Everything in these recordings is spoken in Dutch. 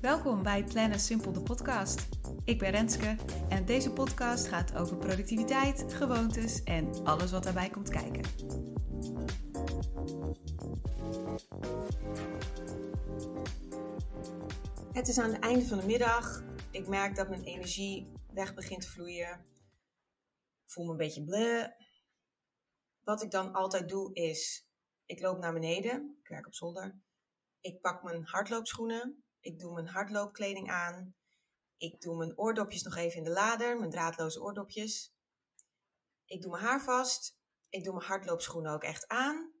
Welkom bij Plannen Simpel de podcast. Ik ben Renske en deze podcast gaat over productiviteit, gewoontes en alles wat daarbij komt kijken. Het is aan het einde van de middag. Ik merk dat mijn energie weg begint te vloeien. Ik voel me een beetje bleh. Wat ik dan altijd doe is, ik loop naar beneden. Ik werk op zolder. Ik pak mijn hardloopschoenen. Ik doe mijn hardloopkleding aan. Ik doe mijn oordopjes nog even in de lader, mijn draadloze oordopjes. Ik doe mijn haar vast. Ik doe mijn hardloopschoenen ook echt aan.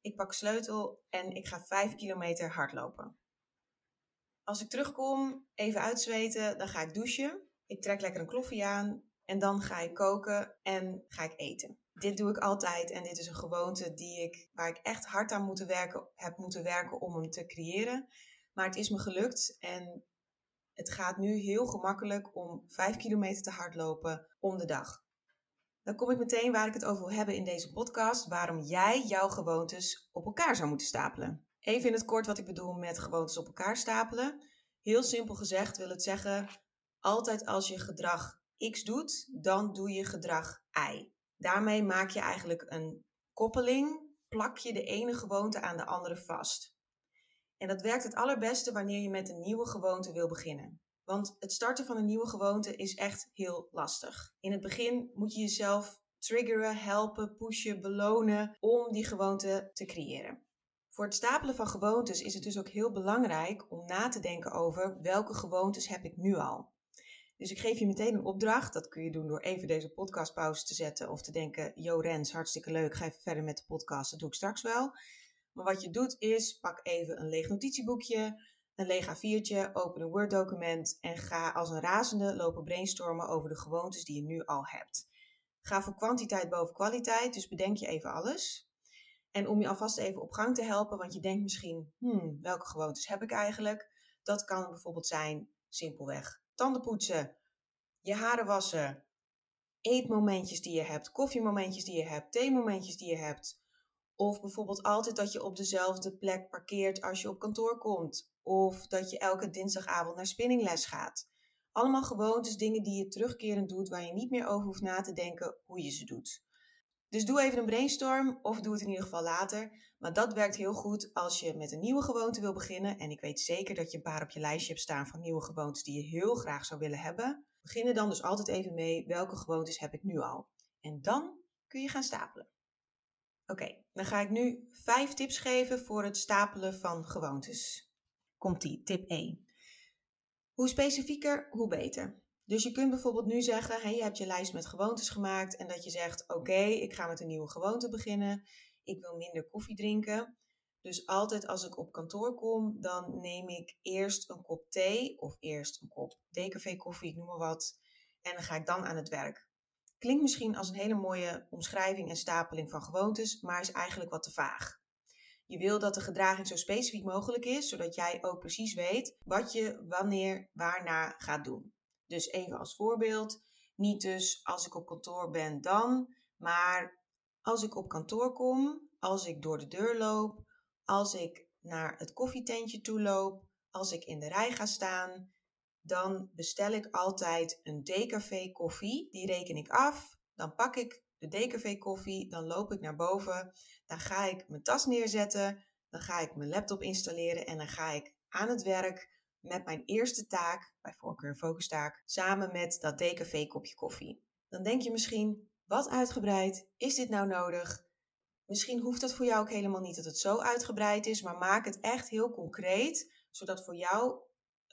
Ik pak sleutel en ik ga 5 kilometer hardlopen. Als ik terugkom, even uitzweten, dan ga ik douchen. Ik trek lekker een kloffie aan en dan ga ik koken en ga ik eten. Dit doe ik altijd en dit is een gewoonte die ik, waar ik echt hard aan moeten werken, heb moeten werken om hem te creëren. Maar het is me gelukt en het gaat nu heel gemakkelijk om 5 kilometer te hardlopen om de dag. Dan kom ik meteen waar ik het over wil hebben in deze podcast, waarom jij jouw gewoontes op elkaar zou moeten stapelen. Even in het kort wat ik bedoel met gewoontes op elkaar stapelen. Heel simpel gezegd wil het zeggen, altijd als je gedrag X doet, dan doe je gedrag Y. Daarmee maak je eigenlijk een koppeling, plak je de ene gewoonte aan de andere vast. En dat werkt het allerbeste wanneer je met een nieuwe gewoonte wil beginnen. Want het starten van een nieuwe gewoonte is echt heel lastig. In het begin moet je jezelf triggeren, helpen, pushen, belonen om die gewoonte te creëren. Voor het stapelen van gewoontes is het dus ook heel belangrijk om na te denken over welke gewoontes heb ik nu al. Dus ik geef je meteen een opdracht. Dat kun je doen door even deze podcast pauze te zetten of te denken: Yo Rens, hartstikke leuk, ga even verder met de podcast. Dat doe ik straks wel. Maar wat je doet is, pak even een leeg notitieboekje, een leeg A4'tje, open een Word-document en ga als een razende lopen brainstormen over de gewoontes die je nu al hebt. Ga voor kwantiteit boven kwaliteit, dus bedenk je even alles. En om je alvast even op gang te helpen, want je denkt misschien, hmm, welke gewoontes heb ik eigenlijk? Dat kan bijvoorbeeld zijn, simpelweg, tanden poetsen, je haren wassen, eetmomentjes die je hebt, koffiemomentjes die je hebt, theemomentjes die je hebt, of bijvoorbeeld altijd dat je op dezelfde plek parkeert als je op kantoor komt. Of dat je elke dinsdagavond naar spinningles gaat. Allemaal gewoontes, dingen die je terugkerend doet, waar je niet meer over hoeft na te denken hoe je ze doet. Dus doe even een brainstorm of doe het in ieder geval later. Maar dat werkt heel goed als je met een nieuwe gewoonte wil beginnen. En ik weet zeker dat je een paar op je lijstje hebt staan van nieuwe gewoontes die je heel graag zou willen hebben. Begin er dan dus altijd even mee welke gewoontes heb ik nu al. En dan kun je gaan stapelen. Oké, dan ga ik nu vijf tips geven voor het stapelen van gewoontes. Komt-ie, tip 1. Hoe specifieker, hoe beter. Dus je kunt bijvoorbeeld nu zeggen, hey, je hebt je lijst met gewoontes gemaakt en dat je zegt, oké, ik ga met een nieuwe gewoonte beginnen. Ik wil minder koffie drinken. Dus altijd als ik op kantoor kom, dan neem ik eerst een kop thee of eerst een kop decafé koffie, ik noem maar wat. En dan ga ik dan aan het werk. Klinkt misschien als een hele mooie omschrijving en stapeling van gewoontes, maar is eigenlijk wat te vaag. Je wil dat de gedraging zo specifiek mogelijk is, zodat jij ook precies weet wat je wanneer waarna gaat doen. Dus even als voorbeeld, niet dus als ik op kantoor ben dan, maar als ik op kantoor kom, als ik door de deur loop, als ik naar het koffietentje toe loop, als ik in de rij ga staan, dan bestel ik altijd een decafé koffie. Die reken ik af. Dan pak ik de decafé koffie, dan loop ik naar boven. Dan ga ik mijn tas neerzetten. Dan ga ik mijn laptop installeren en dan ga ik aan het werk met mijn eerste taak, bij voorkeur een focustaak, samen met dat decafé kopje koffie. Dan denk je misschien, wat uitgebreid, is dit nou nodig? Misschien hoeft het voor jou ook helemaal niet dat het zo uitgebreid is, maar maak het echt heel concreet, zodat voor jou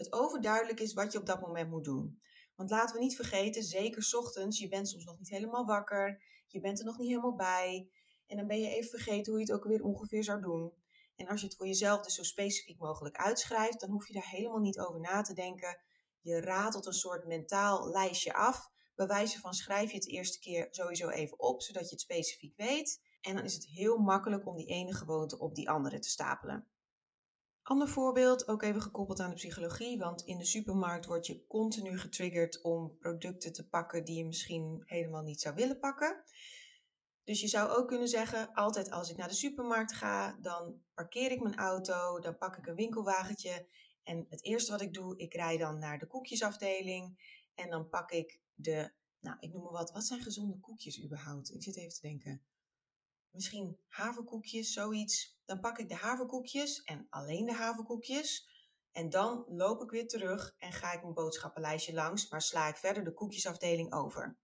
het overduidelijk is wat je op dat moment moet doen. Want laten we niet vergeten, zeker ochtends, je bent soms nog niet helemaal wakker, je bent er nog niet helemaal bij. En dan ben je even vergeten hoe je het ook weer ongeveer zou doen. En als je het voor jezelf dus zo specifiek mogelijk uitschrijft, dan hoef je daar helemaal niet over na te denken. Je ratelt een soort mentaal lijstje af. Bij wijze van schrijf je het eerste keer sowieso even op, zodat je het specifiek weet. En dan is het heel makkelijk om die ene gewoonte op die andere te stapelen. Ander voorbeeld, ook even gekoppeld aan de psychologie, want in de supermarkt word je continu getriggerd om producten te pakken die je misschien helemaal niet zou willen pakken. Dus je zou ook kunnen zeggen, altijd als ik naar de supermarkt ga, dan parkeer ik mijn auto, dan pak ik een winkelwagentje En het eerste wat ik doe, ik rij dan naar de koekjesafdeling en dan pak ik de, nou ik noem maar wat, wat zijn gezonde koekjes überhaupt? Ik zit even te denken. Misschien haverkoekjes, zoiets. Dan pak ik de haverkoekjes en alleen de haverkoekjes. En dan loop ik weer terug en ga ik mijn boodschappenlijstje langs, maar sla ik verder de koekjesafdeling over.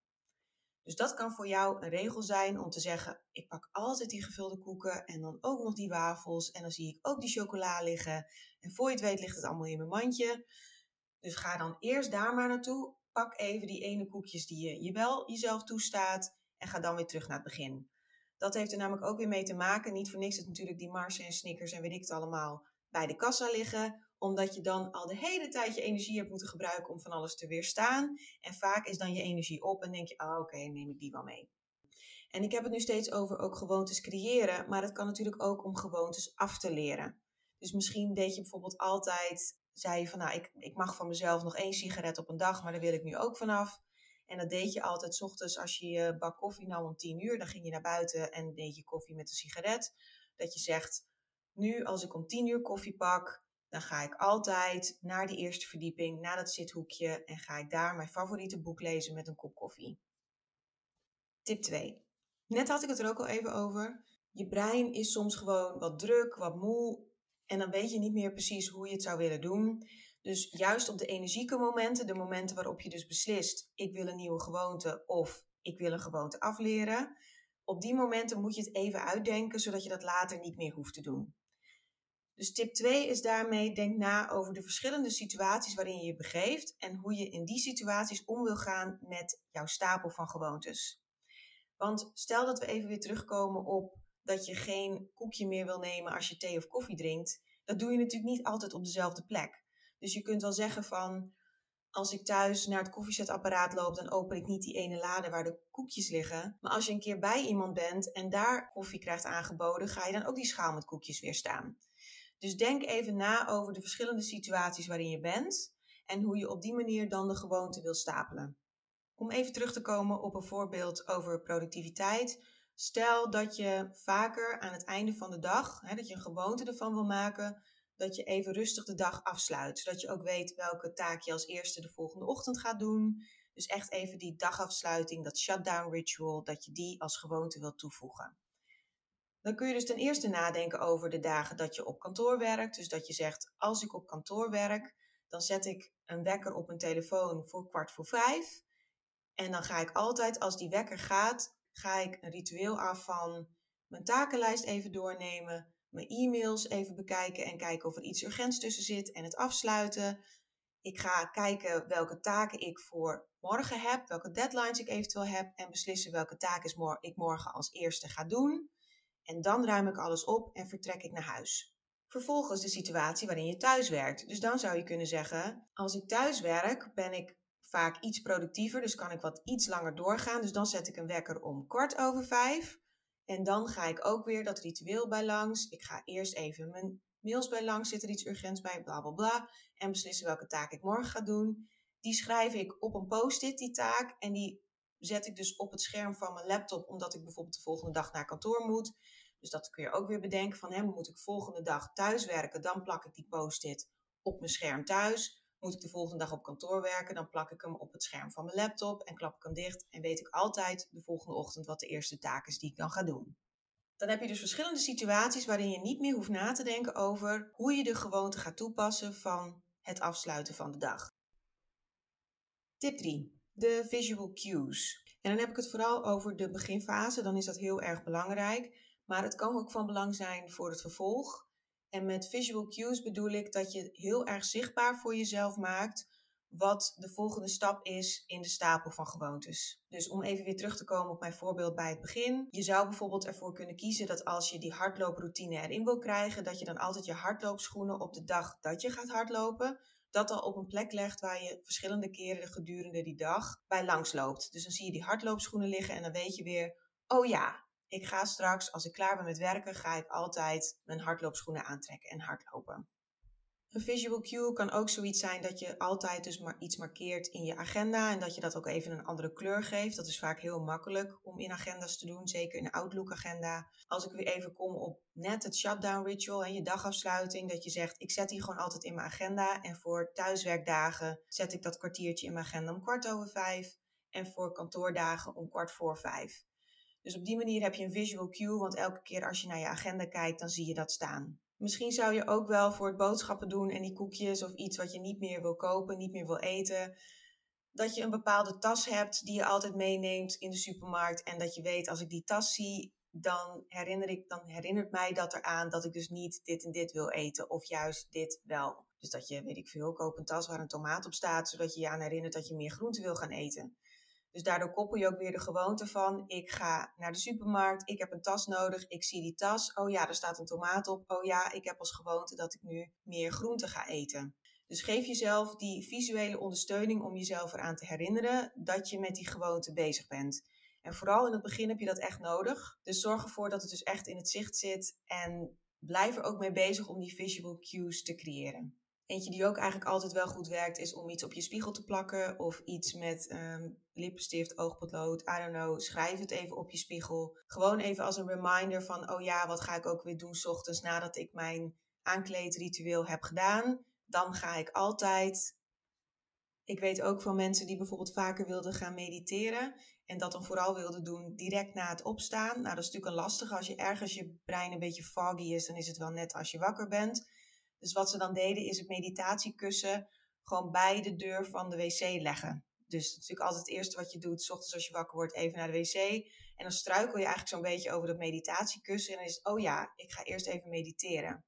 Dus dat kan voor jou een regel zijn om te zeggen: ik pak altijd die gevulde koeken en dan ook nog die wafels en dan zie ik ook die chocola liggen. En voor je het weet ligt het allemaal in mijn mandje. Dus ga dan eerst daar maar naartoe. Pak even die ene koekjes die je, je wel jezelf toestaat en ga dan weer terug naar het begin. Dat heeft er namelijk ook weer mee te maken. Niet voor niks is natuurlijk die Mars en Snickers en weet ik het allemaal bij de kassa liggen omdat je dan al de hele tijd je energie hebt moeten gebruiken om van alles te weerstaan. En vaak is dan je energie op en denk je, oh, oké, neem ik die wel mee. En ik heb het nu steeds over ook gewoontes creëren, maar het kan natuurlijk ook om gewoontes af te leren. Dus misschien deed je bijvoorbeeld altijd, zei je van nou, ik, ik mag van mezelf nog één sigaret op een dag, maar daar wil ik nu ook vanaf. En dat deed je altijd s ochtends als je je bak koffie nam om tien uur. Dan ging je naar buiten en deed je koffie met een sigaret. Dat je zegt, nu als ik om tien uur koffie pak, dan ga ik altijd naar de eerste verdieping, naar dat zithoekje en ga ik daar mijn favoriete boek lezen met een kop koffie. Tip 2. Net had ik het er ook al even over. Je brein is soms gewoon wat druk, wat moe en dan weet je niet meer precies hoe je het zou willen doen. Dus juist op de energieke momenten, de momenten waarop je dus beslist: ik wil een nieuwe gewoonte of ik wil een gewoonte afleren. Op die momenten moet je het even uitdenken, zodat je dat later niet meer hoeft te doen. Dus tip 2 is daarmee, denk na over de verschillende situaties waarin je je begeeft en hoe je in die situaties om wil gaan met jouw stapel van gewoontes. Want stel dat we even weer terugkomen op dat je geen koekje meer wil nemen als je thee of koffie drinkt. Dat doe je natuurlijk niet altijd op dezelfde plek. Dus je kunt wel zeggen van, als ik thuis naar het koffiezetapparaat loop, dan open ik niet die ene lade waar de koekjes liggen. Maar als je een keer bij iemand bent en daar koffie krijgt aangeboden, ga je dan ook die schaal met koekjes weer staan. Dus denk even na over de verschillende situaties waarin je bent en hoe je op die manier dan de gewoonte wil stapelen. Om even terug te komen op een voorbeeld over productiviteit. Stel dat je vaker aan het einde van de dag, hè, dat je een gewoonte ervan wil maken, dat je even rustig de dag afsluit. Zodat je ook weet welke taak je als eerste de volgende ochtend gaat doen. Dus echt even die dagafsluiting, dat shutdown ritual, dat je die als gewoonte wilt toevoegen. Dan kun je dus ten eerste nadenken over de dagen dat je op kantoor werkt. Dus dat je zegt, als ik op kantoor werk, dan zet ik een wekker op mijn telefoon voor kwart voor vijf. En dan ga ik altijd, als die wekker gaat, ga ik een ritueel af van mijn takenlijst even doornemen, mijn e-mails even bekijken en kijken of er iets urgents tussen zit en het afsluiten. Ik ga kijken welke taken ik voor morgen heb, welke deadlines ik eventueel heb en beslissen welke taken ik morgen als eerste ga doen. En dan ruim ik alles op en vertrek ik naar huis. Vervolgens de situatie waarin je thuis werkt. Dus dan zou je kunnen zeggen: als ik thuis werk, ben ik vaak iets productiever, dus kan ik wat iets langer doorgaan. Dus dan zet ik een wekker om kwart over vijf. En dan ga ik ook weer dat ritueel bij langs. Ik ga eerst even mijn mails bij langs, zit er iets urgents bij, bla bla bla. En beslissen welke taak ik morgen ga doen. Die schrijf ik op een post-it, die taak. En die zet ik dus op het scherm van mijn laptop, omdat ik bijvoorbeeld de volgende dag naar kantoor moet. Dus dat kun je ook weer bedenken van, hè, moet ik volgende dag thuis werken, dan plak ik die post-it op mijn scherm thuis. Moet ik de volgende dag op kantoor werken, dan plak ik hem op het scherm van mijn laptop en klap ik hem dicht. En weet ik altijd de volgende ochtend wat de eerste taak is die ik dan ga doen. Dan heb je dus verschillende situaties waarin je niet meer hoeft na te denken over hoe je de gewoonte gaat toepassen van het afsluiten van de dag. Tip 3. De visual cues. En dan heb ik het vooral over de beginfase, dan is dat heel erg belangrijk. Maar het kan ook van belang zijn voor het vervolg. En met visual cues bedoel ik dat je heel erg zichtbaar voor jezelf maakt wat de volgende stap is in de stapel van gewoontes. Dus om even weer terug te komen op mijn voorbeeld bij het begin. Je zou bijvoorbeeld ervoor kunnen kiezen dat als je die hardlooproutine erin wil krijgen, dat je dan altijd je hardloopschoenen op de dag dat je gaat hardlopen, dat al op een plek legt waar je verschillende keren gedurende die dag bij langs loopt. Dus dan zie je die hardloopschoenen liggen en dan weet je weer, oh ja, ik ga straks, als ik klaar ben met werken, ga ik altijd mijn hardloopschoenen aantrekken en hardlopen. Een visual cue kan ook zoiets zijn dat je altijd dus maar iets markeert in je agenda en dat je dat ook even een andere kleur geeft. Dat is vaak heel makkelijk om in agenda's te doen, zeker in een Outlook agenda. Als ik weer even kom op net het shutdown ritual en je dagafsluiting, dat je zegt ik zet die gewoon altijd in mijn agenda en voor thuiswerkdagen zet ik dat kwartiertje in mijn agenda om kwart over vijf en voor kantoordagen om kwart voor vijf. Dus op die manier heb je een visual cue, want elke keer als je naar je agenda kijkt, dan zie je dat staan. Misschien zou je ook wel voor het boodschappen doen en die koekjes of iets wat je niet meer wil kopen, niet meer wil eten, dat je een bepaalde tas hebt die je altijd meeneemt in de supermarkt en dat je weet als ik die tas zie, dan, herinner ik, dan herinnert mij dat eraan dat ik dus niet dit en dit wil eten of juist dit wel. Dus dat je, weet ik veel, koop een tas waar een tomaat op staat, zodat je je aan herinnert dat je meer groente wil gaan eten. Dus daardoor koppel je ook weer de gewoonte van: ik ga naar de supermarkt, ik heb een tas nodig, ik zie die tas, oh ja, er staat een tomaat op, oh ja, ik heb als gewoonte dat ik nu meer groente ga eten. Dus geef jezelf die visuele ondersteuning om jezelf eraan te herinneren dat je met die gewoonte bezig bent. En vooral in het begin heb je dat echt nodig. Dus zorg ervoor dat het dus echt in het zicht zit en blijf er ook mee bezig om die visual cues te creëren. Eentje die ook eigenlijk altijd wel goed werkt, is om iets op je spiegel te plakken. Of iets met um, lippenstift, oogpotlood, I don't know. Schrijf het even op je spiegel. Gewoon even als een reminder van, oh ja, wat ga ik ook weer doen s ochtends nadat ik mijn aankleedritueel heb gedaan. Dan ga ik altijd. Ik weet ook van mensen die bijvoorbeeld vaker wilden gaan mediteren. En dat dan vooral wilden doen direct na het opstaan. Nou, dat is natuurlijk een lastige. Als je ergens je brein een beetje foggy is, dan is het wel net als je wakker bent. Dus wat ze dan deden is het meditatiekussen gewoon bij de deur van de wc leggen. Dus natuurlijk altijd het eerste wat je doet, s ochtends als je wakker wordt, even naar de wc. En dan struikel je eigenlijk zo'n beetje over dat meditatiekussen. En dan is het, oh ja, ik ga eerst even mediteren.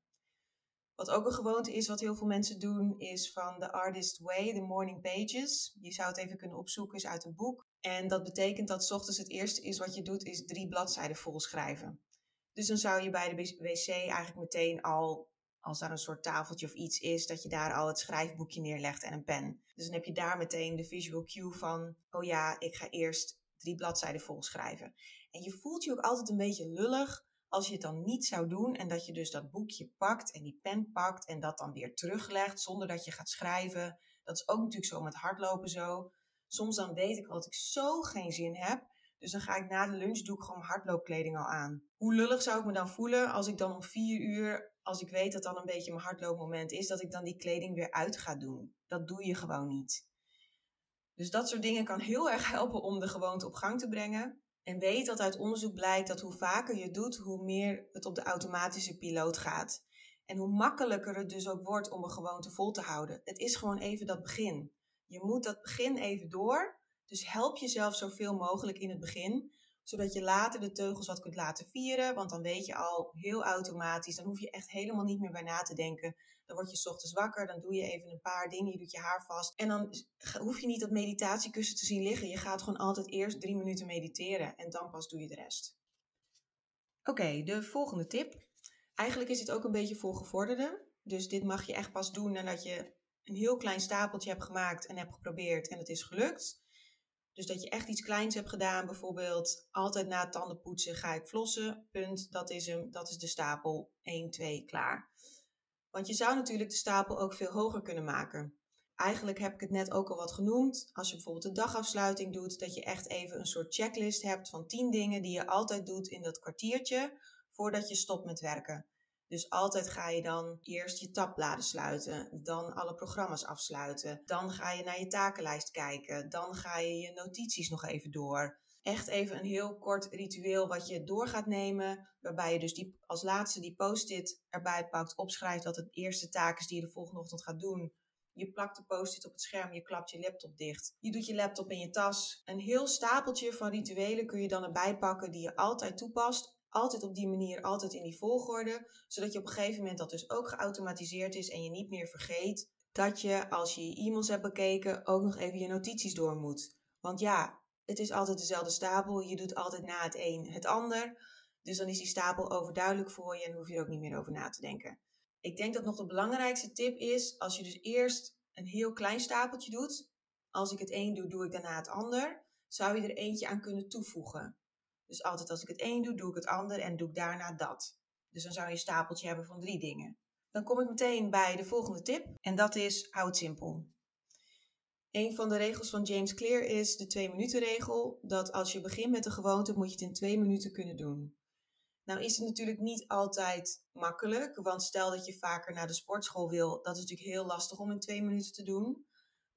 Wat ook een gewoonte is, wat heel veel mensen doen, is van The Artist Way, The Morning Pages. Je zou het even kunnen opzoeken, is uit een boek. En dat betekent dat s ochtends het eerste is wat je doet, is drie bladzijden vol schrijven. Dus dan zou je bij de wc eigenlijk meteen al als daar een soort tafeltje of iets is, dat je daar al het schrijfboekje neerlegt en een pen. Dus dan heb je daar meteen de visual cue van, oh ja, ik ga eerst drie bladzijden vol schrijven. En je voelt je ook altijd een beetje lullig als je het dan niet zou doen en dat je dus dat boekje pakt en die pen pakt en dat dan weer teruglegt zonder dat je gaat schrijven. Dat is ook natuurlijk zo met hardlopen zo. Soms dan weet ik al dat ik zo geen zin heb. Dus dan ga ik na de lunch doe ik gewoon hardloopkleding al aan. Hoe lullig zou ik me dan voelen als ik dan om vier uur als ik weet dat dan een beetje mijn hardloopmoment is, dat ik dan die kleding weer uit ga doen. Dat doe je gewoon niet. Dus dat soort dingen kan heel erg helpen om de gewoonte op gang te brengen. En weet dat uit onderzoek blijkt dat hoe vaker je doet, hoe meer het op de automatische piloot gaat. En hoe makkelijker het dus ook wordt om een gewoonte vol te houden. Het is gewoon even dat begin. Je moet dat begin even door. Dus help jezelf zoveel mogelijk in het begin zodat je later de teugels wat kunt laten vieren. Want dan weet je al heel automatisch. Dan hoef je echt helemaal niet meer bij na te denken. Dan word je s ochtends wakker. Dan doe je even een paar dingen. Je doet je haar vast. En dan hoef je niet dat meditatiekussen te zien liggen. Je gaat gewoon altijd eerst drie minuten mediteren. En dan pas doe je de rest. Oké, de volgende tip. Eigenlijk is het ook een beetje voor gevorderden. Dus dit mag je echt pas doen nadat je een heel klein stapeltje hebt gemaakt en hebt geprobeerd en het is gelukt. Dus dat je echt iets kleins hebt gedaan, bijvoorbeeld altijd na het tandenpoetsen ga ik flossen, punt, dat is, hem, dat is de stapel 1, 2, klaar. Want je zou natuurlijk de stapel ook veel hoger kunnen maken. Eigenlijk heb ik het net ook al wat genoemd. Als je bijvoorbeeld de dagafsluiting doet, dat je echt even een soort checklist hebt van 10 dingen die je altijd doet in dat kwartiertje voordat je stopt met werken. Dus altijd ga je dan eerst je tabbladen sluiten, dan alle programma's afsluiten, dan ga je naar je takenlijst kijken, dan ga je je notities nog even door. Echt even een heel kort ritueel wat je door gaat nemen, waarbij je dus die, als laatste die post-it erbij pakt, opschrijft wat het eerste taak is die je de volgende ochtend gaat doen. Je plakt de post-it op het scherm, je klapt je laptop dicht. Je doet je laptop in je tas. Een heel stapeltje van rituelen kun je dan erbij pakken die je altijd toepast altijd op die manier, altijd in die volgorde, zodat je op een gegeven moment dat dus ook geautomatiseerd is en je niet meer vergeet dat je als je je e-mails hebt bekeken ook nog even je notities door moet. Want ja, het is altijd dezelfde stapel, je doet altijd na het een het ander. Dus dan is die stapel overduidelijk voor je en hoef je er ook niet meer over na te denken. Ik denk dat nog de belangrijkste tip is, als je dus eerst een heel klein stapeltje doet, als ik het een doe, doe ik daarna het ander, zou je er eentje aan kunnen toevoegen. Dus altijd als ik het een doe, doe ik het ander en doe ik daarna dat. Dus dan zou je een stapeltje hebben van drie dingen. Dan kom ik meteen bij de volgende tip en dat is hou het simpel. Een van de regels van James Clear is de twee minuten regel. Dat als je begint met een gewoonte moet je het in twee minuten kunnen doen. Nou is het natuurlijk niet altijd makkelijk, want stel dat je vaker naar de sportschool wil, dat is natuurlijk heel lastig om in twee minuten te doen.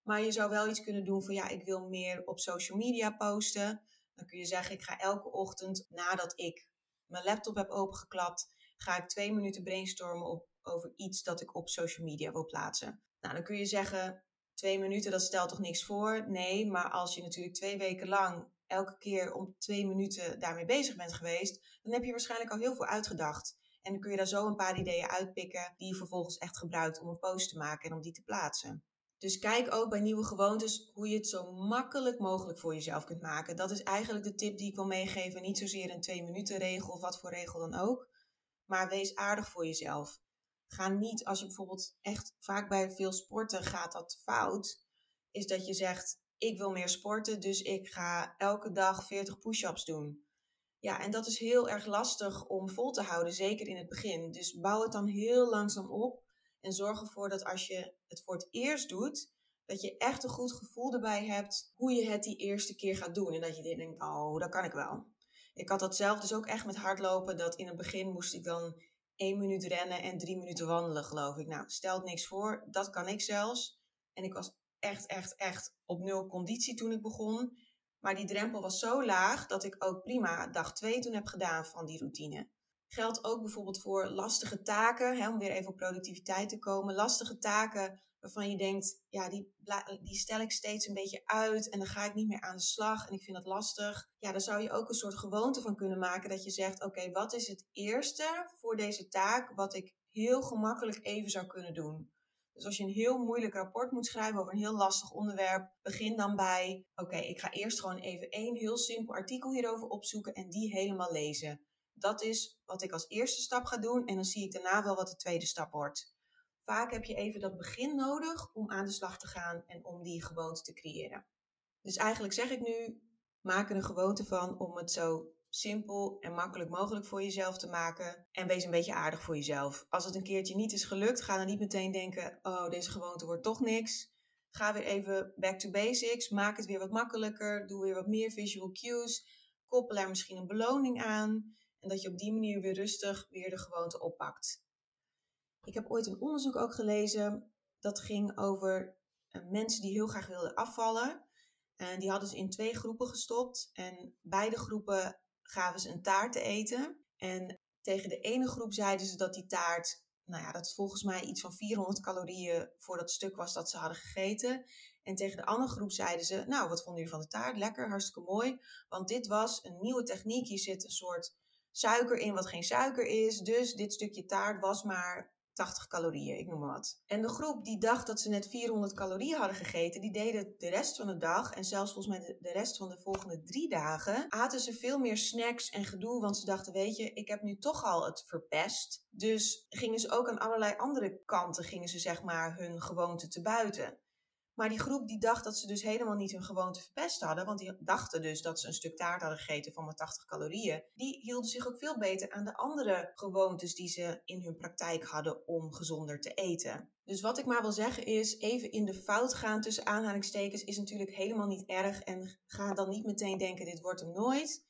Maar je zou wel iets kunnen doen van ja, ik wil meer op social media posten. Dan kun je zeggen, ik ga elke ochtend nadat ik mijn laptop heb opengeklapt, ga ik twee minuten brainstormen op, over iets dat ik op social media wil plaatsen. Nou, dan kun je zeggen, twee minuten, dat stelt toch niks voor? Nee, maar als je natuurlijk twee weken lang elke keer om twee minuten daarmee bezig bent geweest, dan heb je waarschijnlijk al heel veel uitgedacht. En dan kun je daar zo een paar ideeën uitpikken die je vervolgens echt gebruikt om een post te maken en om die te plaatsen. Dus kijk ook bij nieuwe gewoontes hoe je het zo makkelijk mogelijk voor jezelf kunt maken. Dat is eigenlijk de tip die ik wil meegeven. Niet zozeer een twee minuten regel of wat voor regel dan ook. Maar wees aardig voor jezelf. Ga niet, als je bijvoorbeeld echt vaak bij veel sporten gaat dat fout, is dat je zegt: Ik wil meer sporten, dus ik ga elke dag 40 push-ups doen. Ja, en dat is heel erg lastig om vol te houden, zeker in het begin. Dus bouw het dan heel langzaam op en zorg ervoor dat als je het voor het eerst doet, dat je echt een goed gevoel erbij hebt hoe je het die eerste keer gaat doen. En dat je denkt, oh, dat kan ik wel. Ik had dat zelf dus ook echt met hardlopen, dat in het begin moest ik dan één minuut rennen en drie minuten wandelen, geloof ik. Nou, stelt niks voor, dat kan ik zelfs. En ik was echt, echt, echt op nul conditie toen ik begon. Maar die drempel was zo laag dat ik ook prima dag twee toen heb gedaan van die routine. Geldt ook bijvoorbeeld voor lastige taken, hè, om weer even op productiviteit te komen. Lastige taken waarvan je denkt, ja, die, die stel ik steeds een beetje uit en dan ga ik niet meer aan de slag en ik vind dat lastig. Ja, daar zou je ook een soort gewoonte van kunnen maken dat je zegt, oké, wat is het eerste voor deze taak wat ik heel gemakkelijk even zou kunnen doen? Dus als je een heel moeilijk rapport moet schrijven over een heel lastig onderwerp, begin dan bij: oké, ik ga eerst gewoon even één heel simpel artikel hierover opzoeken en die helemaal lezen. Dat is wat ik als eerste stap ga doen en dan zie ik daarna wel wat de tweede stap wordt. Vaak heb je even dat begin nodig om aan de slag te gaan en om die gewoonte te creëren. Dus eigenlijk zeg ik nu: maak er een gewoonte van om het zo simpel en makkelijk mogelijk voor jezelf te maken. En wees een beetje aardig voor jezelf. Als het een keertje niet is gelukt, ga dan niet meteen denken: oh, deze gewoonte wordt toch niks. Ga weer even back to basics. Maak het weer wat makkelijker. Doe weer wat meer visual cues. Koppel er misschien een beloning aan. En dat je op die manier weer rustig weer de gewoonte oppakt. Ik heb ooit een onderzoek ook gelezen. Dat ging over eh, mensen die heel graag wilden afvallen. En die hadden ze in twee groepen gestopt. En beide groepen gaven ze een taart te eten. En tegen de ene groep zeiden ze dat die taart, nou ja, dat volgens mij iets van 400 calorieën voor dat stuk was dat ze hadden gegeten. En tegen de andere groep zeiden ze, nou, wat vonden jullie van de taart? Lekker, hartstikke mooi. Want dit was een nieuwe techniek. Hier zit een soort suiker in wat geen suiker is. Dus dit stukje taart was maar 80 calorieën, ik noem maar wat. En de groep die dacht dat ze net 400 calorieën hadden gegeten, die deden de rest van de dag en zelfs volgens mij de, rest van de volgende drie dagen, aten ze veel meer snacks en gedoe, want ze dachten, weet je, ik heb nu toch al het verpest. Dus gingen ze ook aan allerlei andere kanten, gingen ze zeg maar hun gewoonte te buiten. Maar die groep die dacht dat ze dus helemaal niet hun gewoonte verpest hadden, want die dachten dus dat ze een stuk taart hadden gegeten van maar 80 calorieën. Die hielden zich ook veel beter aan de andere gewoontes die ze in hun praktijk hadden om gezonder te eten. Dus wat ik maar wil zeggen is, even in de fout gaan tussen aanhalingstekens is natuurlijk helemaal niet erg en ga dan niet meteen denken dit wordt hem nooit.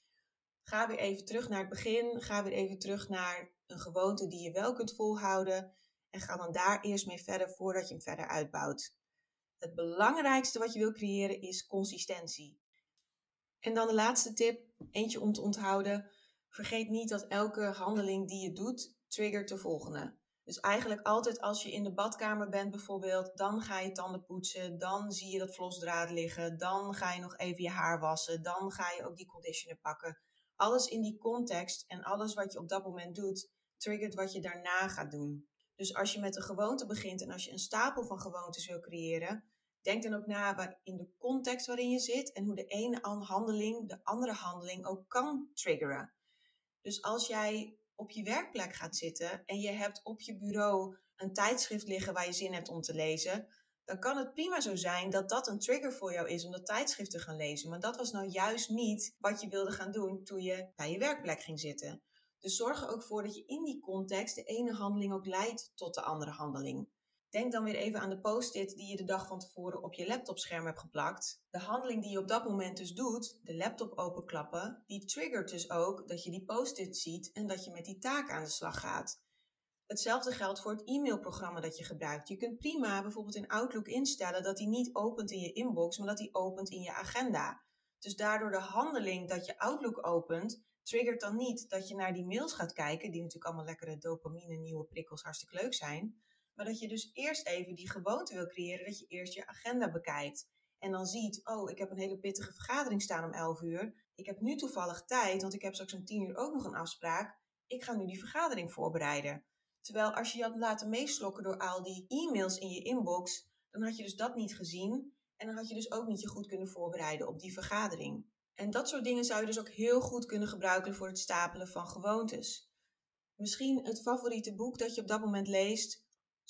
Ga weer even terug naar het begin, ga weer even terug naar een gewoonte die je wel kunt volhouden en ga dan daar eerst mee verder voordat je hem verder uitbouwt. Het belangrijkste wat je wil creëren is consistentie. En dan de laatste tip, eentje om te onthouden. Vergeet niet dat elke handeling die je doet, triggert de volgende. Dus eigenlijk altijd als je in de badkamer bent bijvoorbeeld, dan ga je tanden poetsen, dan zie je dat vlosdraad liggen, dan ga je nog even je haar wassen, dan ga je ook die conditioner pakken. Alles in die context en alles wat je op dat moment doet, triggert wat je daarna gaat doen. Dus als je met een gewoonte begint en als je een stapel van gewoontes wil creëren, denk dan ook na in de context waarin je zit en hoe de ene handeling de andere handeling ook kan triggeren. Dus als jij op je werkplek gaat zitten en je hebt op je bureau een tijdschrift liggen waar je zin hebt om te lezen, dan kan het prima zo zijn dat dat een trigger voor jou is om dat tijdschrift te gaan lezen. Maar dat was nou juist niet wat je wilde gaan doen toen je bij je werkplek ging zitten. Dus zorg er ook voor dat je in die context de ene handeling ook leidt tot de andere handeling. Denk dan weer even aan de post-it die je de dag van tevoren op je laptopscherm hebt geplakt. De handeling die je op dat moment dus doet, de laptop openklappen, die triggert dus ook dat je die post-it ziet en dat je met die taak aan de slag gaat. Hetzelfde geldt voor het e-mailprogramma dat je gebruikt. Je kunt prima bijvoorbeeld in Outlook instellen dat hij niet opent in je inbox, maar dat hij opent in je agenda. Dus daardoor de handeling dat je Outlook opent, triggert dan niet dat je naar die mails gaat kijken, die natuurlijk allemaal lekkere dopamine, nieuwe prikkels hartstikke leuk zijn. Maar dat je dus eerst even die gewoonte wil creëren, dat je eerst je agenda bekijkt. En dan ziet, oh, ik heb een hele pittige vergadering staan om 11 uur. Ik heb nu toevallig tijd, want ik heb straks om 10 uur ook nog een afspraak. Ik ga nu die vergadering voorbereiden. Terwijl als je je had laten meeslokken door al die e-mails in je inbox, dan had je dus dat niet gezien. En dan had je dus ook niet je goed kunnen voorbereiden op die vergadering. En dat soort dingen zou je dus ook heel goed kunnen gebruiken voor het stapelen van gewoontes. Misschien het favoriete boek dat je op dat moment leest.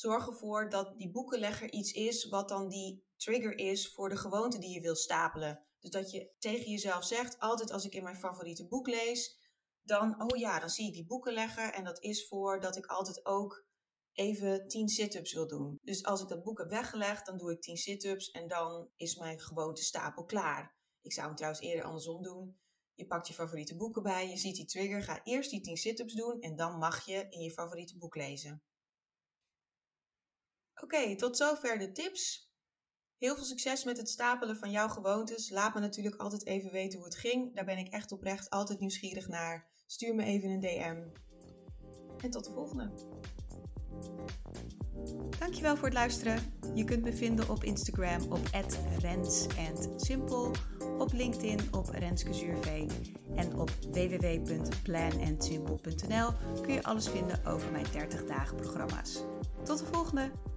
Zorg ervoor dat die boekenlegger iets is wat dan die trigger is voor de gewoonte die je wil stapelen. Dus dat je tegen jezelf zegt, altijd als ik in mijn favoriete boek lees, dan, oh ja, dan zie ik die boekenlegger en dat is voor dat ik altijd ook even 10 sit-ups wil doen. Dus als ik dat boek heb weggelegd, dan doe ik 10 sit-ups en dan is mijn gewoonte stapel klaar. Ik zou hem trouwens eerder andersom doen. Je pakt je favoriete boeken bij, je ziet die trigger, ga eerst die 10 sit-ups doen en dan mag je in je favoriete boek lezen. Oké, tot zover de tips. Heel veel succes met het stapelen van jouw gewoontes. Laat me natuurlijk altijd even weten hoe het ging. Daar ben ik echt oprecht altijd nieuwsgierig naar. Stuur me even een DM. En tot de volgende. Dankjewel voor het luisteren. Je kunt me vinden op Instagram op @rens_simpel, op LinkedIn op Renske Zuurveen en op www.planandsimple.nl kun je alles vinden over mijn 30 dagen programma's. Tot de volgende!